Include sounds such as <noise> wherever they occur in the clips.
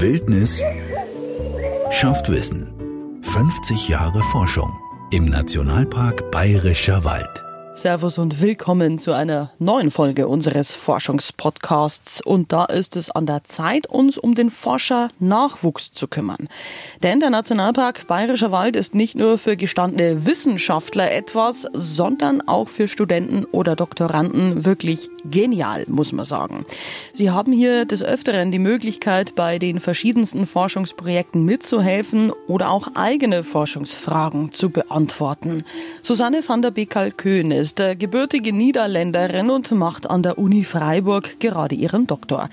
Wildnis schafft Wissen. 50 Jahre Forschung im Nationalpark Bayerischer Wald. Servus und willkommen zu einer neuen Folge unseres Forschungspodcasts. Und da ist es an der Zeit, uns um den Forscher-Nachwuchs zu kümmern. Denn der Nationalpark Bayerischer Wald ist nicht nur für gestandene Wissenschaftler etwas, sondern auch für Studenten oder Doktoranden wirklich genial, muss man sagen. Sie haben hier des Öfteren die Möglichkeit, bei den verschiedensten Forschungsprojekten mitzuhelfen oder auch eigene Forschungsfragen zu beantworten. Susanne van der Bekal-Köhn ist ist gebürtige Niederländerin und macht an der Uni Freiburg gerade ihren Doktor.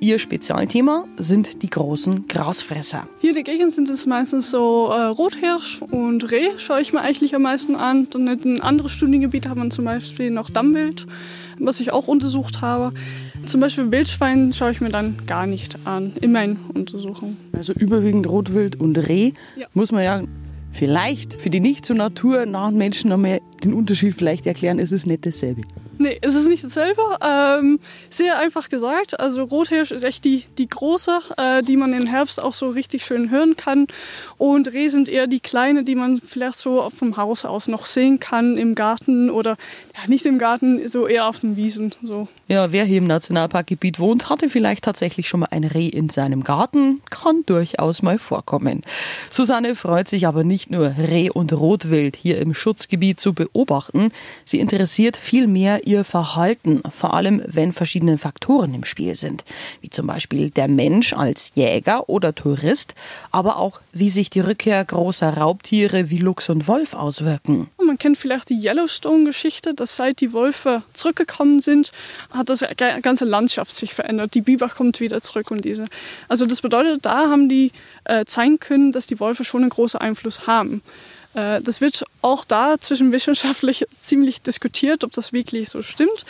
Ihr Spezialthema sind die großen Grasfresser. Hier in der Gegend sind es meistens so äh, Rothirsch und Reh, schaue ich mir eigentlich am meisten an. Dann in anderen Studiengebieten hat man zum Beispiel noch Dammwild, was ich auch untersucht habe. Zum Beispiel Wildschwein schaue ich mir dann gar nicht an in meinen Untersuchungen. Also überwiegend Rotwild und Reh ja. muss man ja vielleicht für die nicht so naturnahen Menschen mehr den Unterschied vielleicht erklären, ist es nicht dasselbe. Nee, es ist nicht dasselbe. Ähm, sehr einfach gesagt. Also Rothirsch ist echt die, die große, äh, die man im Herbst auch so richtig schön hören kann. Und Reh sind eher die kleine, die man vielleicht so vom Haus aus noch sehen kann im Garten oder ja, nicht im Garten, so eher auf den Wiesen. So. Ja, wer hier im Nationalparkgebiet wohnt, hatte vielleicht tatsächlich schon mal ein Reh in seinem Garten. Kann durchaus mal vorkommen. Susanne freut sich aber nicht nur Reh und Rotwild hier im Schutzgebiet zu beobachten. Sie interessiert ihr Verhalten, vor allem wenn verschiedene Faktoren im Spiel sind, wie zum Beispiel der Mensch als Jäger oder Tourist, aber auch wie sich die Rückkehr großer Raubtiere wie Luchs und Wolf auswirken. Man kennt vielleicht die Yellowstone-Geschichte, dass seit die Wölfe zurückgekommen sind, hat das ganze Landschaft sich verändert. Die Biber kommt wieder zurück und diese. Also das bedeutet, da haben die äh, zeigen können, dass die Wölfe schon einen großen Einfluss haben. Äh, das wird auch da zwischen wissenschaftlich ziemlich diskutiert, ob das wirklich so stimmt.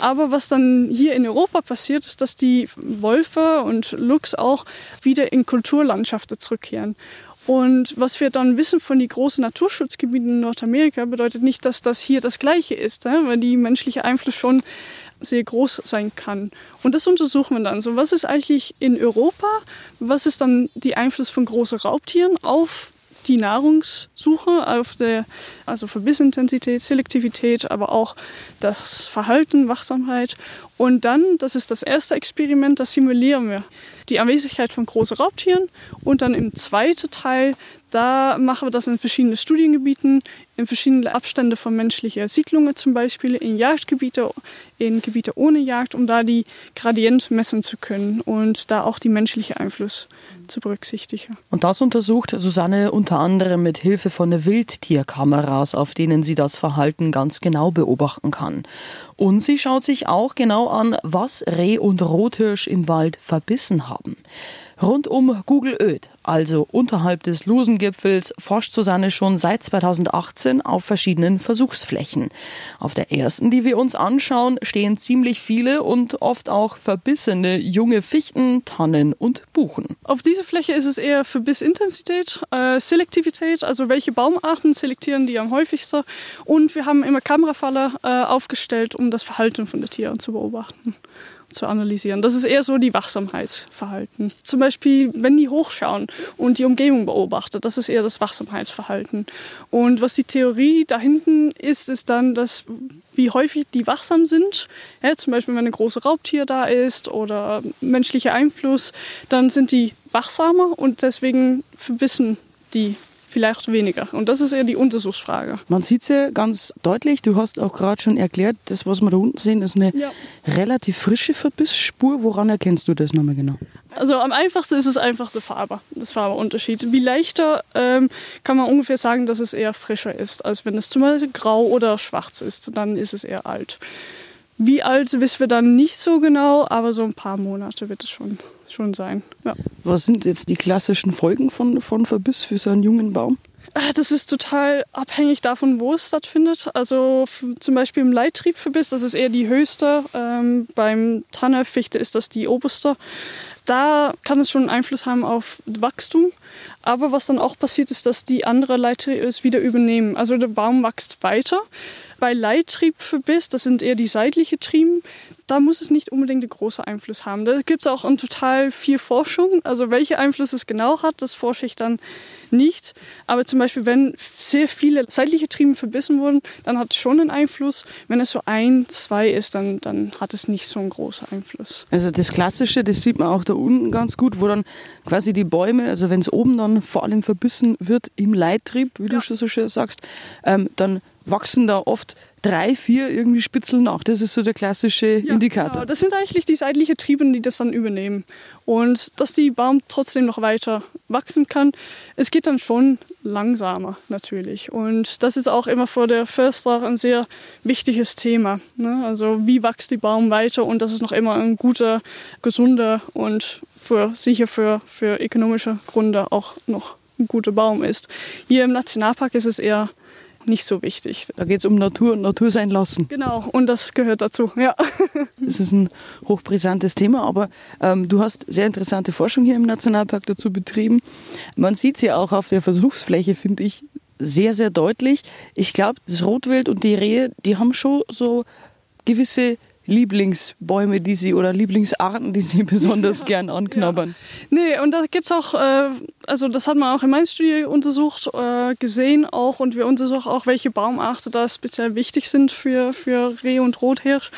Aber was dann hier in Europa passiert, ist, dass die Wölfe und Luchs auch wieder in Kulturlandschaften zurückkehren. Und was wir dann wissen von den großen Naturschutzgebieten in Nordamerika, bedeutet nicht, dass das hier das Gleiche ist, weil die menschliche Einfluss schon sehr groß sein kann. Und das untersuchen wir dann. So, was ist eigentlich in Europa? Was ist dann der Einfluss von großen Raubtieren auf die Nahrungssuche, auf der, also Verbissintensität, Selektivität, aber auch das Verhalten, Wachsamkeit. Und dann, das ist das erste Experiment, das simulieren wir. Die Anwesenheit von großen Raubtieren. Und dann im zweiten Teil, da machen wir das in verschiedenen Studiengebieten, in verschiedenen Abständen von menschlichen Siedlungen zum Beispiel, in Jagdgebiete, in Gebiete ohne Jagd, um da die Gradient messen zu können und da auch die menschliche Einfluss zu berücksichtigen. Und das untersucht Susanne unter anderem mit Hilfe von Wildtierkameras, auf denen sie das Verhalten ganz genau beobachten kann. Und sie schaut sich auch genau an, was Reh und Rothirsch im Wald verbissen haben. Rund um Google Öd, also unterhalb des Lusengipfels, forscht Susanne schon seit 2018 auf verschiedenen Versuchsflächen. Auf der ersten, die wir uns anschauen, stehen ziemlich viele und oft auch verbissene junge Fichten, Tannen und Buchen. Auf dieser Fläche ist es eher Verbissintensität, äh, Selektivität, also welche Baumarten selektieren die am häufigsten. Und wir haben immer Kamerafalle äh, aufgestellt, um das Verhalten von den Tieren zu beobachten zu analysieren. Das ist eher so die Wachsamkeitsverhalten. Zum Beispiel, wenn die hochschauen und die Umgebung beobachten, das ist eher das Wachsamkeitsverhalten. Und was die Theorie da hinten ist, ist dann, dass wie häufig die wachsam sind. Ja, zum Beispiel, wenn ein großes Raubtier da ist oder menschlicher Einfluss, dann sind die wachsamer und deswegen verbissen die vielleicht weniger. Und das ist eher die Untersuchsfrage. Man sieht es ja ganz deutlich, du hast auch gerade schon erklärt, das, was wir da unten sehen, ist eine ja. relativ frische Verbissspur. Woran erkennst du das nochmal genau? Also am einfachsten ist es einfach die Farbe, das Farbeunterschied. Wie leichter ähm, kann man ungefähr sagen, dass es eher frischer ist, als wenn es zum Beispiel grau oder schwarz ist. Dann ist es eher alt. Wie alt wissen wir dann nicht so genau, aber so ein paar Monate wird es schon, schon sein. Ja. Was sind jetzt die klassischen Folgen von, von Verbiss für so einen jungen Baum? Ah, das ist total abhängig davon, wo es stattfindet. Also zum Beispiel im Leittriebverbiss, das ist eher die höchste. Ähm, beim Tannerfichte ist das die oberste. Da kann es schon Einfluss haben auf Wachstum. Aber was dann auch passiert, ist, dass die andere Leiter es wieder übernehmen. Also der Baum wächst weiter Bei Leittriebverbiss, das sind eher die seitliche Trieben, da muss es nicht unbedingt einen großen Einfluss haben. Da gibt es auch total viel Forschung. Also welche Einfluss es genau hat, das forsche ich dann nicht. Aber zum Beispiel, wenn sehr viele seitliche Trieben verbissen wurden, dann hat es schon einen Einfluss. Wenn es so ein, zwei ist, dann, dann hat es nicht so einen großen Einfluss. Also das Klassische, das sieht man auch da unten ganz gut, wo dann quasi die Bäume, also wenn es oben dann vor allem verbissen wird im Leittrieb, wie ja. du schon so schön sagst, ähm, dann wachsen da oft drei, vier irgendwie Spitzel nach. Das ist so der klassische ja, Indikator. Genau. Das sind eigentlich die seitlichen Triebe, die das dann übernehmen. Und dass die Baum trotzdem noch weiter wachsen kann, es geht dann schon langsamer natürlich. Und das ist auch immer für der Förster ein sehr wichtiges Thema. Ne? Also wie wächst die Baum weiter und dass es noch immer ein guter, gesunder und für, sicher für, für ökonomische Gründe auch noch ein guter Baum ist. Hier im Nationalpark ist es eher nicht so wichtig. Da geht es um Natur und Natur sein lassen. Genau, und das gehört dazu, ja. <laughs> Das ist ein hochbrisantes Thema, aber ähm, du hast sehr interessante Forschung hier im Nationalpark dazu betrieben. Man sieht sie auch auf der Versuchsfläche, finde ich, sehr, sehr deutlich. Ich glaube, das Rotwild und die Rehe, die haben schon so gewisse Lieblingsbäume, die sie oder Lieblingsarten, die sie <laughs> besonders gern anknabbern. Ja. Nee, und da gibt es auch, äh, also das hat man auch in meiner Studie untersucht, äh, gesehen auch und wir untersuchen auch, welche Baumarten da speziell wichtig sind für, für Reh und Rothirsch.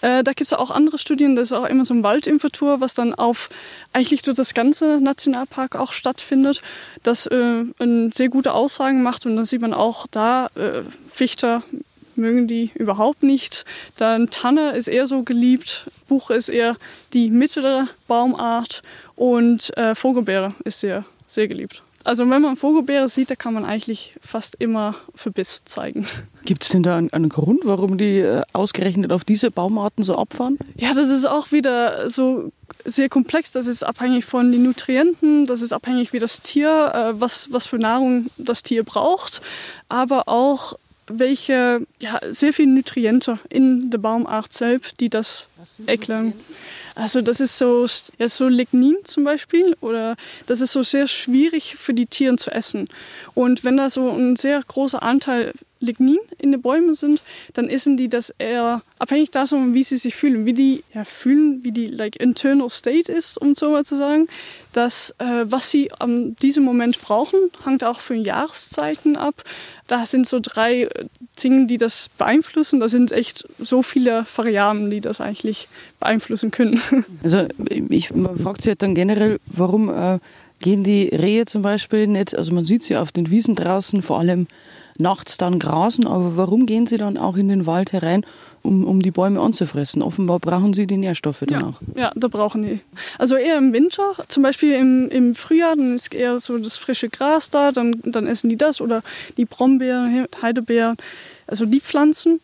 Äh, da gibt es auch andere Studien, das ist auch immer so ein Waldinventur, was dann auf eigentlich durch das ganze Nationalpark auch stattfindet, das äh, eine sehr gute Aussagen macht und dann sieht man auch da äh, Fichte, mögen die überhaupt nicht. Dann Tanne ist eher so geliebt, Buche ist eher die mittlere Baumart und äh, Vogelbeere ist sehr, sehr geliebt. Also wenn man Vogelbeere sieht, da kann man eigentlich fast immer Verbiss zeigen. Gibt es denn da einen, einen, Grund, warum die äh, ausgerechnet auf diese Baumarten so abfahren? Ja, das ist auch wieder so sehr komplex. Das ist abhängig von den Nutrienten, das ist abhängig wie das Tier, äh, was, was für Nahrung das Tier braucht, aber auch welche ja, sehr viele Nutriente in der Baumart selbst, die das erklären. Also das ist so, ja, so Lignin zum Beispiel oder das ist so sehr schwierig für die Tiere zu essen. Und wenn da so ein sehr großer Anteil Lignin in den Bäumen sind, dann essen die das eher abhängig davon, wie sie sich fühlen, wie die ja, fühlen, wie die like internal state ist, um so mal zu sagen. Das, äh, was sie an diesem Moment brauchen, hängt auch von Jahreszeiten ab. Da sind so drei äh, Dinge, die das beeinflussen. Da sind echt so viele Variablen, die das eigentlich beeinflussen können. Also ich, man fragt sich halt dann generell, warum äh, gehen die Rehe zum Beispiel nicht, also man sieht sie auf den Wiesen draußen, vor allem nachts dann grasen, aber warum gehen sie dann auch in den Wald herein, um, um die Bäume anzufressen? Offenbar brauchen sie die Nährstoffe dann ja, auch. Ja, da brauchen die. Also eher im Winter, zum Beispiel im, im Frühjahr, dann ist eher so das frische Gras da, dann, dann essen die das oder die Brombeeren, Heidebeeren, also die Pflanzen.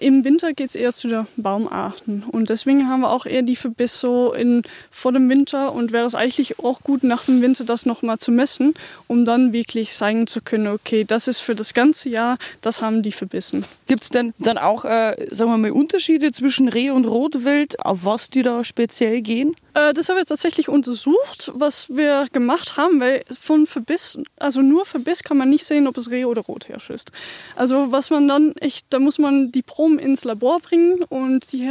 Im Winter geht es eher zu den Baumarten und deswegen haben wir auch eher die Verbiss so in, vor dem Winter und wäre es eigentlich auch gut nach dem Winter das nochmal zu messen, um dann wirklich zeigen zu können, okay, das ist für das ganze Jahr, das haben die verbissen. Gibt es denn dann auch, äh, sagen wir mal, Unterschiede zwischen Reh und Rotwild, auf was die da speziell gehen? Äh, das haben wir tatsächlich untersucht, was wir gemacht haben, weil von Verbiss, also nur Verbiss kann man nicht sehen, ob es Reh oder Rothirsch ist. Also was man dann echt, da muss man die Proben ins Labor bringen und die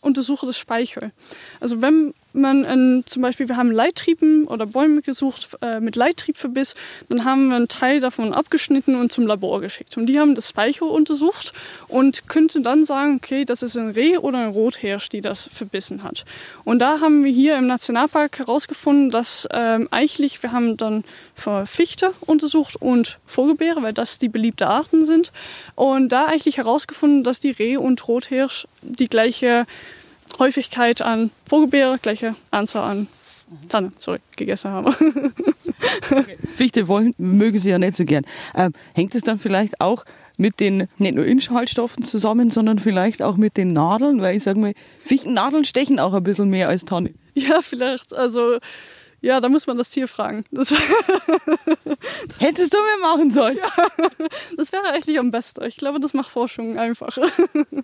untersuchen das Speichel. Also wenn man ein, zum Beispiel, wir haben Leittrieben oder Bäume gesucht äh, mit Leittriebverbiss, dann haben wir einen Teil davon abgeschnitten und zum Labor geschickt. Und die haben das Speichel untersucht und könnten dann sagen, okay, das ist ein Reh oder ein Rothirsch, die das verbissen hat. Und da haben wir hier im Nationalpark herausgefunden, dass ähm, eigentlich, wir haben dann für Fichte untersucht und Vogelbeere, weil das die beliebte Arten sind. Und da eigentlich herausgefunden, dass die Reh und Rothirsch die gleiche Häufigkeit an Vogelbeere, gleiche Anzahl an Tanne, sorry, gegessen haben. <laughs> Fichte wollen, mögen sie ja nicht so gern. Ähm, hängt es dann vielleicht auch mit den nicht nur Inhaltsstoffen zusammen, sondern vielleicht auch mit den Nadeln? Weil ich sage mal, Fichtennadeln stechen auch ein bisschen mehr als Tanne. Ja, vielleicht. Also Ja, da muss man das Tier fragen. Das <laughs> Hättest du mir machen sollen. Ja, das wäre eigentlich am besten. Ich glaube, das macht Forschung einfacher.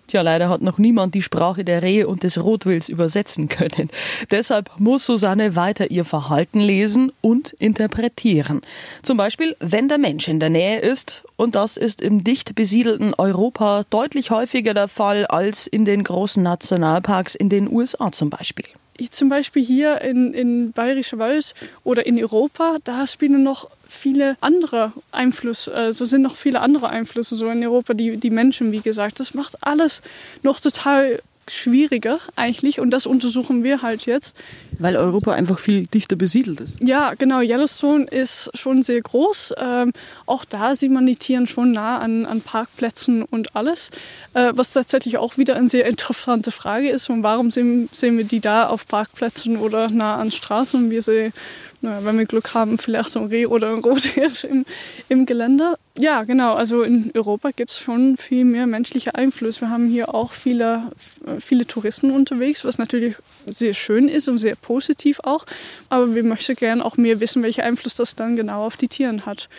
Tja, leider hat noch niemand die Sprache der Rehe und des Rotwilds übersetzen können. Deshalb muss Susanne weiter ihr Verhalten lesen und interpretieren. Zum Beispiel, wenn der Mensch in der Nähe ist, und das ist im dicht besiedelten Europa deutlich häufiger der Fall als in den großen Nationalparks in den USA zum Beispiel zum Beispiel hier in, in Bayerischer Wald oder in Europa, da spielen noch viele andere Einflüsse, äh, so sind noch viele andere Einflüsse so in Europa, die, die Menschen, wie gesagt. Das macht alles noch total schwieriger eigentlich und das untersuchen wir halt jetzt. Weil Europa einfach viel dichter besiedelt ist. Ja, genau. Yellowstone ist schon sehr groß. Ähm, auch da sieht man die Tiere schon nah an, an Parkplätzen und alles. Äh, was tatsächlich auch wieder eine sehr interessante Frage ist. Und warum sehen, sehen wir die da auf Parkplätzen oder nah an Straßen? Wir sehen naja, wenn wir Glück haben, vielleicht so ein Reh oder ein Rothirsch im, im Gelände. Ja, genau. Also in Europa gibt es schon viel mehr menschlicher Einfluss. Wir haben hier auch viele, viele Touristen unterwegs, was natürlich sehr schön ist und sehr positiv auch. Aber wir möchten gerne auch mehr wissen, welchen Einfluss das dann genau auf die Tiere hat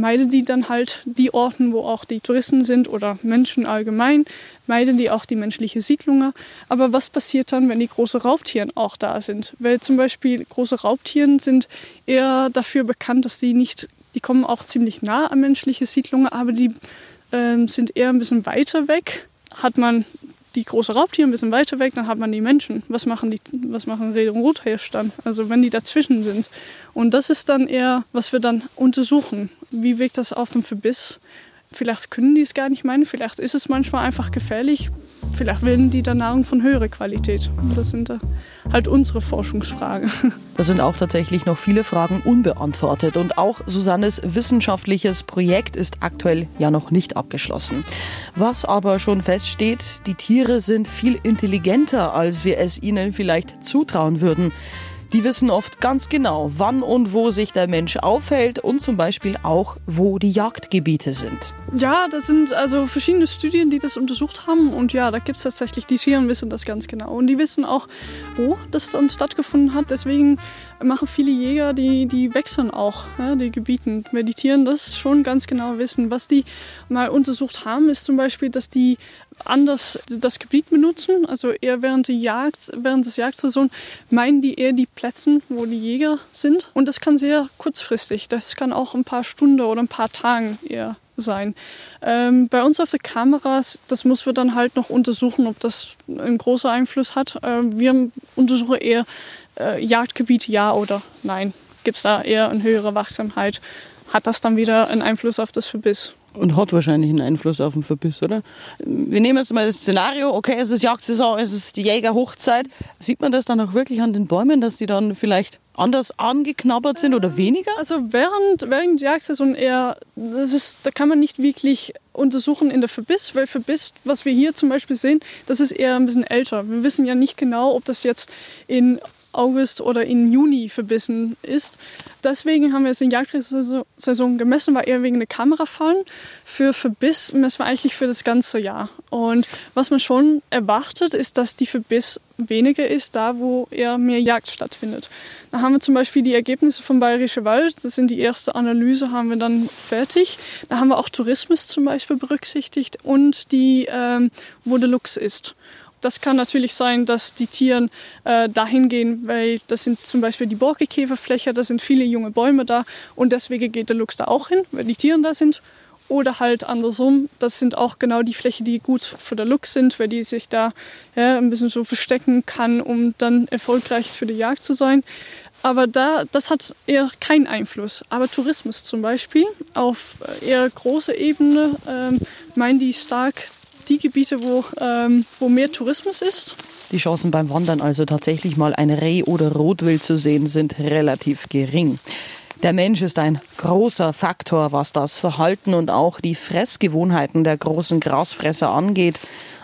meiden die dann halt die Orten, wo auch die Touristen sind oder Menschen allgemein, meiden die auch die menschliche Siedlungen. Aber was passiert dann, wenn die großen Raubtiere auch da sind? Weil zum Beispiel große Raubtiere sind eher dafür bekannt, dass sie nicht, die kommen auch ziemlich nah an menschliche Siedlungen, aber die äh, sind eher ein bisschen weiter weg. Hat man die große Raubtiere ein bisschen weiter weg, dann hat man die Menschen. Was machen die, was machen Reh und Rothirsch dann? Also wenn die dazwischen sind. Und das ist dann eher, was wir dann untersuchen. Wie wirkt das auf den Verbiss? Vielleicht können die es gar nicht meinen, vielleicht ist es manchmal einfach gefährlich, vielleicht willen die dann Nahrung von höherer Qualität. Und das sind halt unsere Forschungsfragen. <laughs> Da sind auch tatsächlich noch viele Fragen unbeantwortet und auch Susannes wissenschaftliches Projekt ist aktuell ja noch nicht abgeschlossen. Was aber schon feststeht, die Tiere sind viel intelligenter, als wir es ihnen vielleicht zutrauen würden. Die wissen oft ganz genau, wann und wo sich der Mensch aufhält und zum Beispiel auch, wo die Jagdgebiete sind. Ja, das sind also verschiedene Studien, die das untersucht haben. Und ja, da gibt es tatsächlich, die Tiere wissen das ganz genau. Und die wissen auch, wo das dann stattgefunden hat. Deswegen machen viele Jäger, die, die wechseln auch ja, die Gebieten. Meditieren das schon ganz genau wissen. Was die mal untersucht haben, ist zum Beispiel, dass die anders das Gebiet benutzen. Also eher während der Jagd, während des Jagdsaison meinen die eher die Plätze, wo die Jäger sind. Und das kann sehr kurzfristig. Das kann auch ein paar Stunden oder ein paar Tagen eher sein. Ähm, bei uns auf den Kameras, das müssen wir dann halt noch untersuchen, ob das einen großen Einfluss hat. Ähm, wir untersuchen eher äh, Jagdgebiet ja oder nein. Gibt es da eher eine höhere Wachsamkeit? Hat das dann wieder einen Einfluss auf das Verbiss? Und hat wahrscheinlich einen Einfluss auf den Verbiss, oder? Wir nehmen jetzt mal das Szenario, okay, es ist Jagdsaison, es ist die Jägerhochzeit. Sieht man das dann auch wirklich an den Bäumen, dass die dann vielleicht anders angeknabbert sind oder weniger? Also während, während der Jagdsaison eher, das ist, da kann man nicht wirklich untersuchen in der Verbiss, weil Verbiss, was wir hier zum Beispiel sehen, das ist eher ein bisschen älter. Wir wissen ja nicht genau, ob das jetzt in August oder in Juni verbissen ist. Deswegen haben wir es in Jagdsaison gemessen, war eher wegen der Kamerafallen. Für Verbiss messen wir eigentlich für das ganze Jahr. Und was man schon erwartet, ist, dass die Verbiss weniger ist, da wo eher mehr Jagd stattfindet. Da haben wir zum Beispiel die Ergebnisse vom Bayerischen Wald, das sind die erste Analyse, haben wir dann fertig. Da haben wir auch Tourismus zum Beispiel berücksichtigt und die, ähm, wo der Luchs ist. Das kann natürlich sein, dass die Tiere äh, dahin gehen, weil das sind zum Beispiel die Borkekäferfläche, da sind viele junge Bäume da und deswegen geht der Luchs da auch hin, weil die Tiere da sind. Oder halt andersrum, das sind auch genau die Flächen, die gut für den Luchs sind, weil die sich da ja, ein bisschen so verstecken kann, um dann erfolgreich für die Jagd zu sein. Aber da, das hat eher keinen Einfluss. Aber Tourismus zum Beispiel auf eher großer Ebene ähm, meinen die stark die Gebiete, wo, ähm, wo mehr Tourismus ist. Die Chancen beim Wandern also tatsächlich mal ein Reh oder Rotwild zu sehen, sind relativ gering. Der Mensch ist ein großer Faktor, was das Verhalten und auch die Fressgewohnheiten der großen Grasfresser angeht,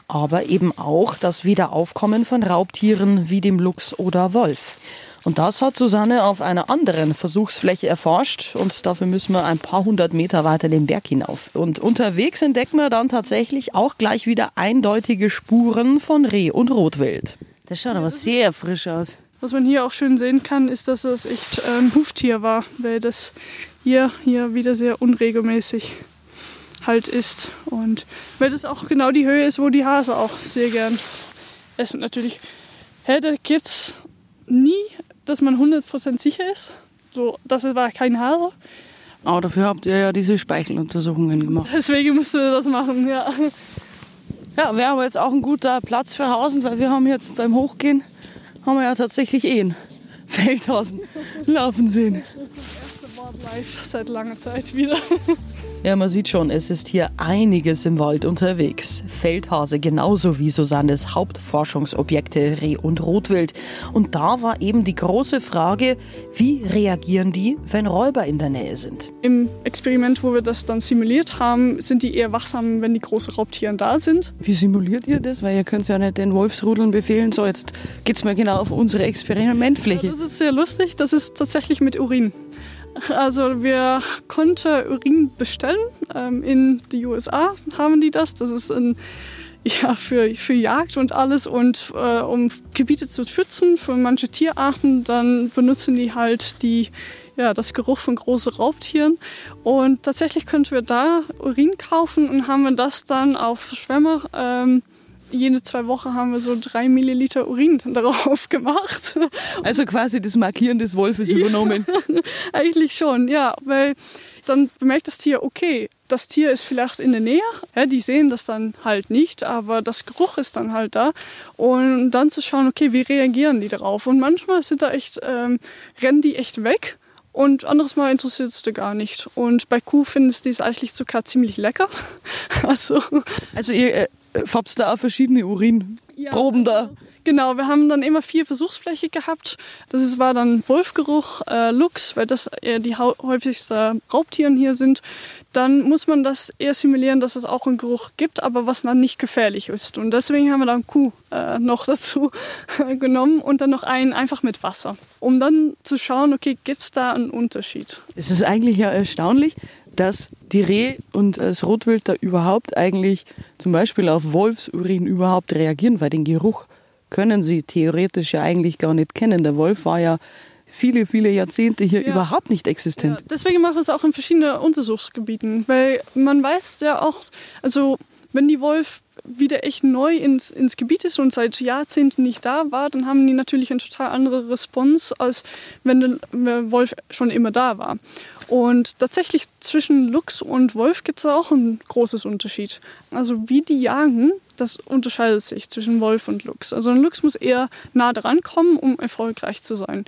aber eben auch das Wiederaufkommen von Raubtieren wie dem Luchs oder Wolf. Und das hat Susanne auf einer anderen Versuchsfläche erforscht und dafür müssen wir ein paar hundert Meter weiter den Berg hinauf. Und unterwegs entdecken wir dann tatsächlich auch gleich wieder eindeutige Spuren von Reh und Rotwild. Das schaut aber sehr frisch aus. Was man hier auch schön sehen kann, ist, dass das echt ein Huftier war, weil das hier, hier wieder sehr unregelmäßig halt ist. Und weil das auch genau die Höhe ist, wo die Hase auch sehr gern essen. Natürlich, hey, da gibt es nie, dass man 100% sicher ist. So, das war kein Hase. Aber dafür habt ihr ja diese Speicheluntersuchungen gemacht. Deswegen musst du das machen, ja. Ja, wäre aber jetzt auch ein guter Platz für Hasen, weil wir haben jetzt beim Hochgehen, haben wir ja tatsächlich eh einen Feldhasen laufen sehen. Wildlife seit langer Zeit wieder. <laughs> Ja, man sieht schon, es ist hier einiges im Wald unterwegs. Feldhase genauso wie Susannes Hauptforschungsobjekte Reh und Rotwild. Und da war eben die große Frage, wie reagieren die, wenn Räuber in der Nähe sind? Im Experiment, wo wir das dann simuliert haben, sind die eher wachsam, wenn die großen Raubtiere da sind. Wie simuliert ihr das? Weil ihr könnt ja nicht den Wolfsrudeln befehlen, so jetzt geht's mal genau auf unsere Experimentfläche. Ja, das ist sehr lustig, das ist tatsächlich mit Urin. Also wir konnten Urin bestellen. Ähm, in die USA haben die das. Das ist ein, ja, für, für Jagd und alles. Und äh, um Gebiete zu schützen für manche Tierarten, dann benutzen die halt die, ja, das Geruch von großen Raubtieren. Und tatsächlich könnten wir da Urin kaufen und haben wir das dann auf Schwämme ähm, jede zwei Wochen haben wir so drei Milliliter Urin darauf gemacht. Also quasi das Markieren des Wolfes übernommen. Ja, <laughs> eigentlich schon, ja, weil dann bemerkt das Tier, okay, das Tier ist vielleicht in der Nähe, ja, die sehen das dann halt nicht, aber das Geruch ist dann halt da. Und dann zu schauen, okay, wie reagieren die darauf? Und manchmal sind da echt, ähm, rennen die echt weg. Und anderes Mal interessiert es dir gar nicht. Und bei Kuh findest du es eigentlich sogar ziemlich lecker. <laughs> Also, also ihr äh, habt da auch verschiedene Urinproben ja, da. Genau, wir haben dann immer vier Versuchsfläche gehabt. Das ist, war dann Wolfgeruch, äh, Luchs, weil das eher die häufigsten Raubtieren hier sind. Dann muss man das eher simulieren, dass es auch einen Geruch gibt, aber was dann nicht gefährlich ist. Und deswegen haben wir dann Kuh äh, noch <laughs> dazu genommen und dann noch einen einfach mit Wasser, um dann zu schauen, okay, gibt es da einen Unterschied? Es ist eigentlich ja erstaunlich, dass die Reh und das Rotwild da überhaupt eigentlich zum Beispiel auf Wolfsurin überhaupt reagieren, weil den Geruch können sie theoretisch ja eigentlich gar nicht kennen. Der Wolf war ja viele, viele Jahrzehnte hier ja. überhaupt nicht existent. Ja, deswegen machen wir es auch in verschiedenen Untersuchungsgebieten, weil man weiß ja auch, also wenn die Wolf wieder echt neu ins, ins Gebiet ist und seit Jahrzehnten nicht da war, dann haben die natürlich eine total andere Response, als wenn der Wolf schon immer da war. Und tatsächlich zwischen Luchs und Wolf gibt es auch einen großes Unterschied. Also wie die jagen, das unterscheidet sich zwischen Wolf und Luchs. Also ein Luchs muss eher nah dran kommen, um erfolgreich zu sein.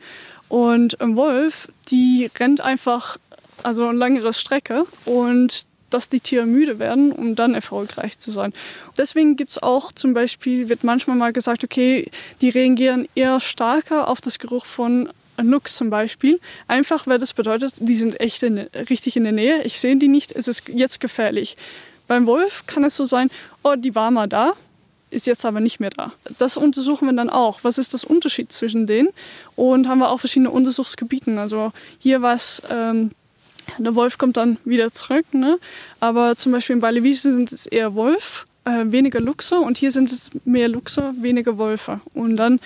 Und ein Wolf, die rennt einfach also eine längere Strecke und dass die Tiere müde werden, um dann erfolgreich zu sein. Deswegen gibt es auch zum Beispiel, wird manchmal mal gesagt, okay, die reagieren eher stärker auf das Geruch von Luchs zum Beispiel, einfach weil das bedeutet, die sind echt in, richtig in der Nähe, ich sehe die nicht, es ist jetzt gefährlich. Beim Wolf kann es so sein, oh, die war mal da, ist jetzt aber nicht mehr da. Das untersuchen wir dann auch. Was ist das Unterschied zwischen denen? Und haben wir auch verschiedene Untersuchsgebieten. Also hier war es ähm, der Wolf kommt dann wieder zurück. Ne? Aber zum Beispiel in Balewiese sind es eher Wolf, äh, weniger Luchse und hier sind es mehr Luchse, weniger Wölfe. Und dann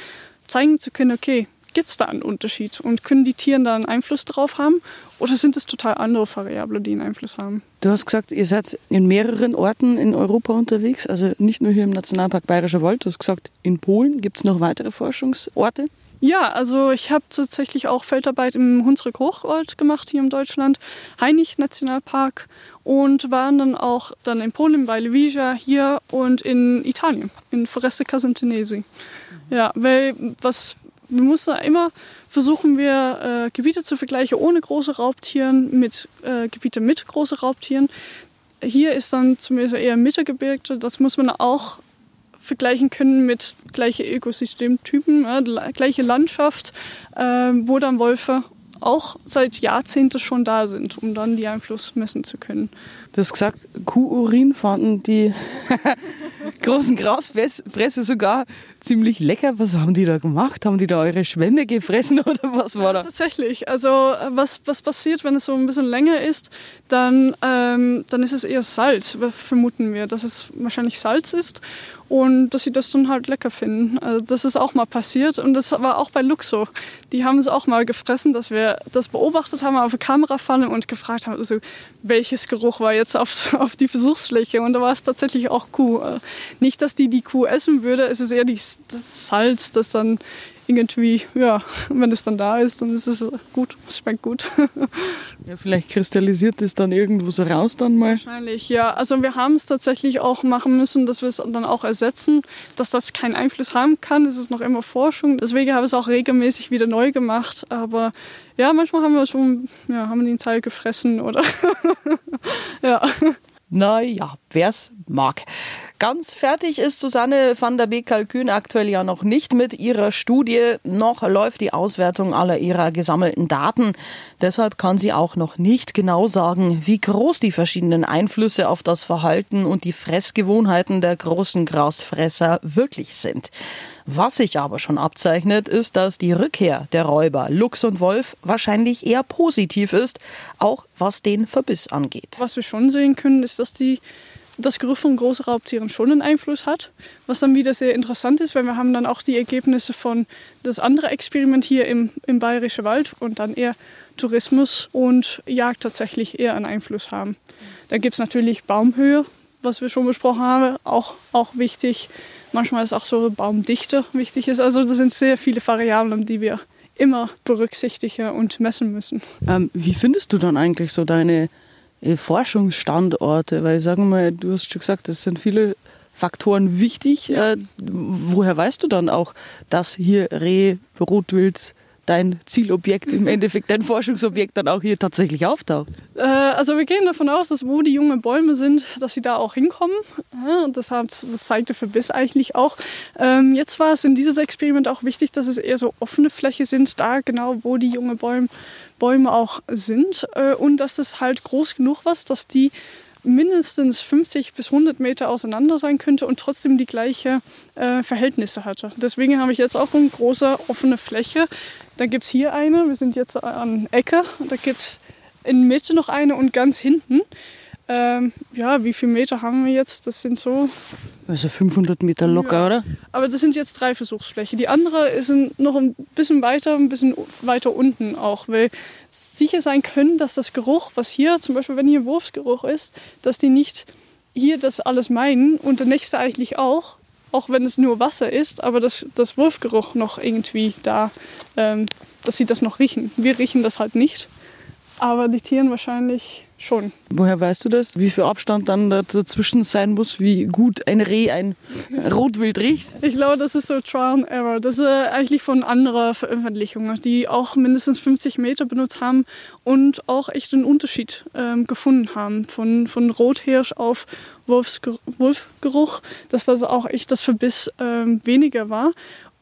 zeigen zu können, okay, gibt es da einen Unterschied und können die Tiere da einen Einfluss drauf haben oder sind es total andere Variablen, die einen Einfluss haben? Du hast gesagt, ihr seid in mehreren Orten in Europa unterwegs, also nicht nur hier im Nationalpark Bayerischer Wald, du hast gesagt, in Polen gibt es noch weitere Forschungsorte. Ja, also ich habe tatsächlich auch Feldarbeit im Hunsrück Hochwald gemacht hier in Deutschland, Heinig Nationalpark und waren dann auch dann in Polen bei Levija hier und in Italien, in Foreste Casentinesi. Ja, weil was wir müssen immer versuchen wir äh, Gebiete zu vergleichen ohne große Raubtieren mit äh, Gebiete mit großen Raubtieren. Hier ist dann zumindest eher Mittelgebirge, das muss man auch vergleichen können mit gleichen Ökosystemtypen, ja, gleiche Landschaft, äh, wo dann Wölfe auch seit Jahrzehnten schon da sind, um dann die Einfluss messen zu können. Du hast gesagt, Kuhurin fanden die <laughs> großen Grasfresse sogar ziemlich lecker. Was haben die da gemacht? Haben die da eure Schwämme gefressen <laughs> oder was war da? Tatsächlich. Also was, was passiert, wenn es so ein bisschen länger ist, dann, ähm, dann ist es eher Salz, vermuten wir, dass es wahrscheinlich Salz ist und dass sie das dann halt lecker finden. Also das ist auch mal passiert und das war auch bei Luxo. Die haben es auch mal gefressen, dass wir das beobachtet haben auf der Kamerafalle und gefragt haben, also welches Geruch war jetzt auf, <laughs> auf die Versuchsfläche und da war es tatsächlich auch Kuh. Nicht, dass die die Kuh essen würde, es ist eher die, das Salz, das dann irgendwie, ja, wenn es dann da ist, dann ist es gut, es schmeckt gut. Ja, vielleicht kristallisiert es dann irgendwo so raus dann mal. Wahrscheinlich, ja. Also wir haben es tatsächlich auch machen müssen, dass wir es dann auch ersetzen, dass das keinen Einfluss haben kann. Es ist noch immer Forschung. Deswegen habe ich es auch regelmäßig wieder neu gemacht. Aber ja, manchmal haben wir schon, ja, haben wir den Teil gefressen oder <laughs> ja. Naja, wer es mag. Ganz fertig ist Susanne van der Beek Kalkün aktuell ja noch nicht mit ihrer Studie. Noch läuft die Auswertung aller ihrer gesammelten Daten. Deshalb kann sie auch noch nicht genau sagen, wie groß die verschiedenen Einflüsse auf das Verhalten und die Fressgewohnheiten der großen Grasfresser wirklich sind. Was sich aber schon abzeichnet, ist, dass die Rückkehr der Räuber Luchs und Wolf wahrscheinlich eher positiv ist, auch was den Verbiss angeht. Was wir schon sehen können, ist, dass die das Geruch von großen Raubtieren schon einen Einfluss hat, was dann wieder sehr interessant ist, weil wir haben dann auch die Ergebnisse von das andere Experiment hier im, im Bayerischen Wald und dann eher Tourismus und Jagd tatsächlich eher einen Einfluss haben. Da gibt es natürlich Baumhöhe, was wir schon besprochen haben, auch, auch wichtig. Manchmal ist auch so Baumdichte wichtig. Ist. Also das sind sehr viele Variablen, die wir immer berücksichtigen und messen müssen. Ähm, wie findest du dann eigentlich so deine Forschungsstandorte? Weil sagen wir mal, du hast schon gesagt, es sind viele Faktoren wichtig. Äh, woher weißt du dann auch, dass hier Reh, Rotwild, dein Zielobjekt, im Endeffekt dein Forschungsobjekt dann auch hier tatsächlich auftaucht? Äh, also wir gehen davon aus, dass wo die jungen Bäume sind, dass sie da auch hinkommen. Ja, und das, hat, das zeigte Verbiss eigentlich auch. Ähm, jetzt war es in diesem Experiment auch wichtig, dass es eher so offene Fläche sind, da genau wo die jungen Bäume Bäume auch sind äh, und dass es halt groß genug war, dass die mindestens 50 bis 100 Meter auseinander sein könnte und trotzdem die gleiche äh, Verhältnisse hatte. Deswegen habe ich jetzt auch eine große offene Fläche. Da gibt es hier eine, wir sind jetzt an Ecke, da gibt es in Mitte noch eine und ganz hinten. Ähm, ja, wie viele Meter haben wir jetzt? Das sind so. Also 500 Meter locker, ja. oder? Aber das sind jetzt drei Versuchsflächen. Die andere ist noch ein bisschen weiter, ein bisschen weiter unten auch, weil sicher sein können, dass das Geruch, was hier, zum Beispiel wenn hier Wurfsgeruch ist, dass die nicht hier das alles meinen und der nächste eigentlich auch, auch wenn es nur Wasser ist, aber dass das Wurfgeruch noch irgendwie da, ähm, dass sie das noch riechen. Wir riechen das halt nicht, aber die Tieren wahrscheinlich schon. Woher weißt du das? Wie viel Abstand dann dazwischen sein muss, wie gut ein Reh ein Rotwild riecht? Ich glaube, das ist so Trial and Error. Das ist eigentlich von anderer Veröffentlichungen, die auch mindestens 50 Meter benutzt haben und auch echt einen Unterschied ähm, gefunden haben. Von, von Rothirsch auf Wolfsger Wolfgeruch, dass das auch echt das Verbiss ähm, weniger war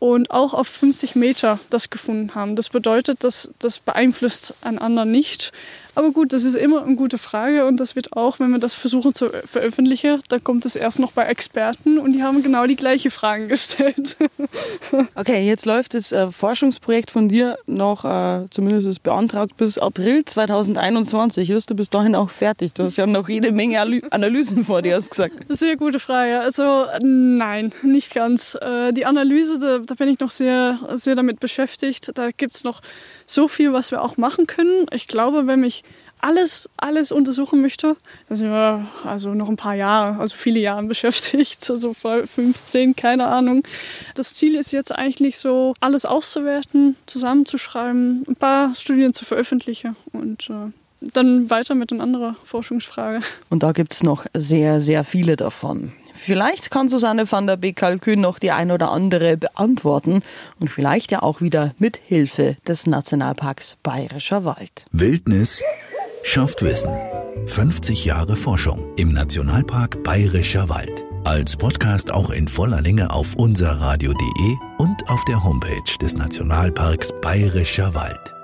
und auch auf 50 Meter das gefunden haben. Das bedeutet, dass das beeinflusst einen anderen nicht. Aber gut, das ist immer eine gute Frage und das wird auch, wenn wir das versuchen zu veröffentlichen, da kommt es erst noch bei Experten und die haben genau die gleiche Fragen <laughs> gestellt. Okay, jetzt läuft das äh, Forschungsprojekt von dir noch, äh, zumindest ist beantragt, bis April 2021. Wirst du bis dahin auch fertig? Du hast ja noch jede Menge Analysen vor dir, hast gesagt. Sehr gute Frage. Also nein, nicht ganz. Äh, die Analyse, da, da bin ich noch sehr, sehr damit beschäftigt. Da gibt es noch so viel, was wir auch machen können. Ich glaube, wenn ich alles, alles untersuchen möchte, da sind wir also noch ein paar Jahre, also viele Jahre <laughs> beschäftigt, also 15, keine Ahnung. Das Ziel ist jetzt eigentlich so, alles auszuwerten, zusammenzuschreiben, ein paar Studien zu veröffentlichen und äh, dann weiter mit einer anderen Forschungsfrage. Und da gibt es noch sehr, sehr viele davon. Vielleicht kann Susanne van der Beek Kalkün noch die ein oder andere beantworten und vielleicht ja auch wieder mit Hilfe des Nationalparks Bayerischer Wald. Wildnis schafft Wissen. 50 Jahre Forschung im Nationalpark Bayerischer Wald. Als Podcast auch in voller Länge auf unserradio.de und auf der Homepage des Nationalparks Bayerischer Wald.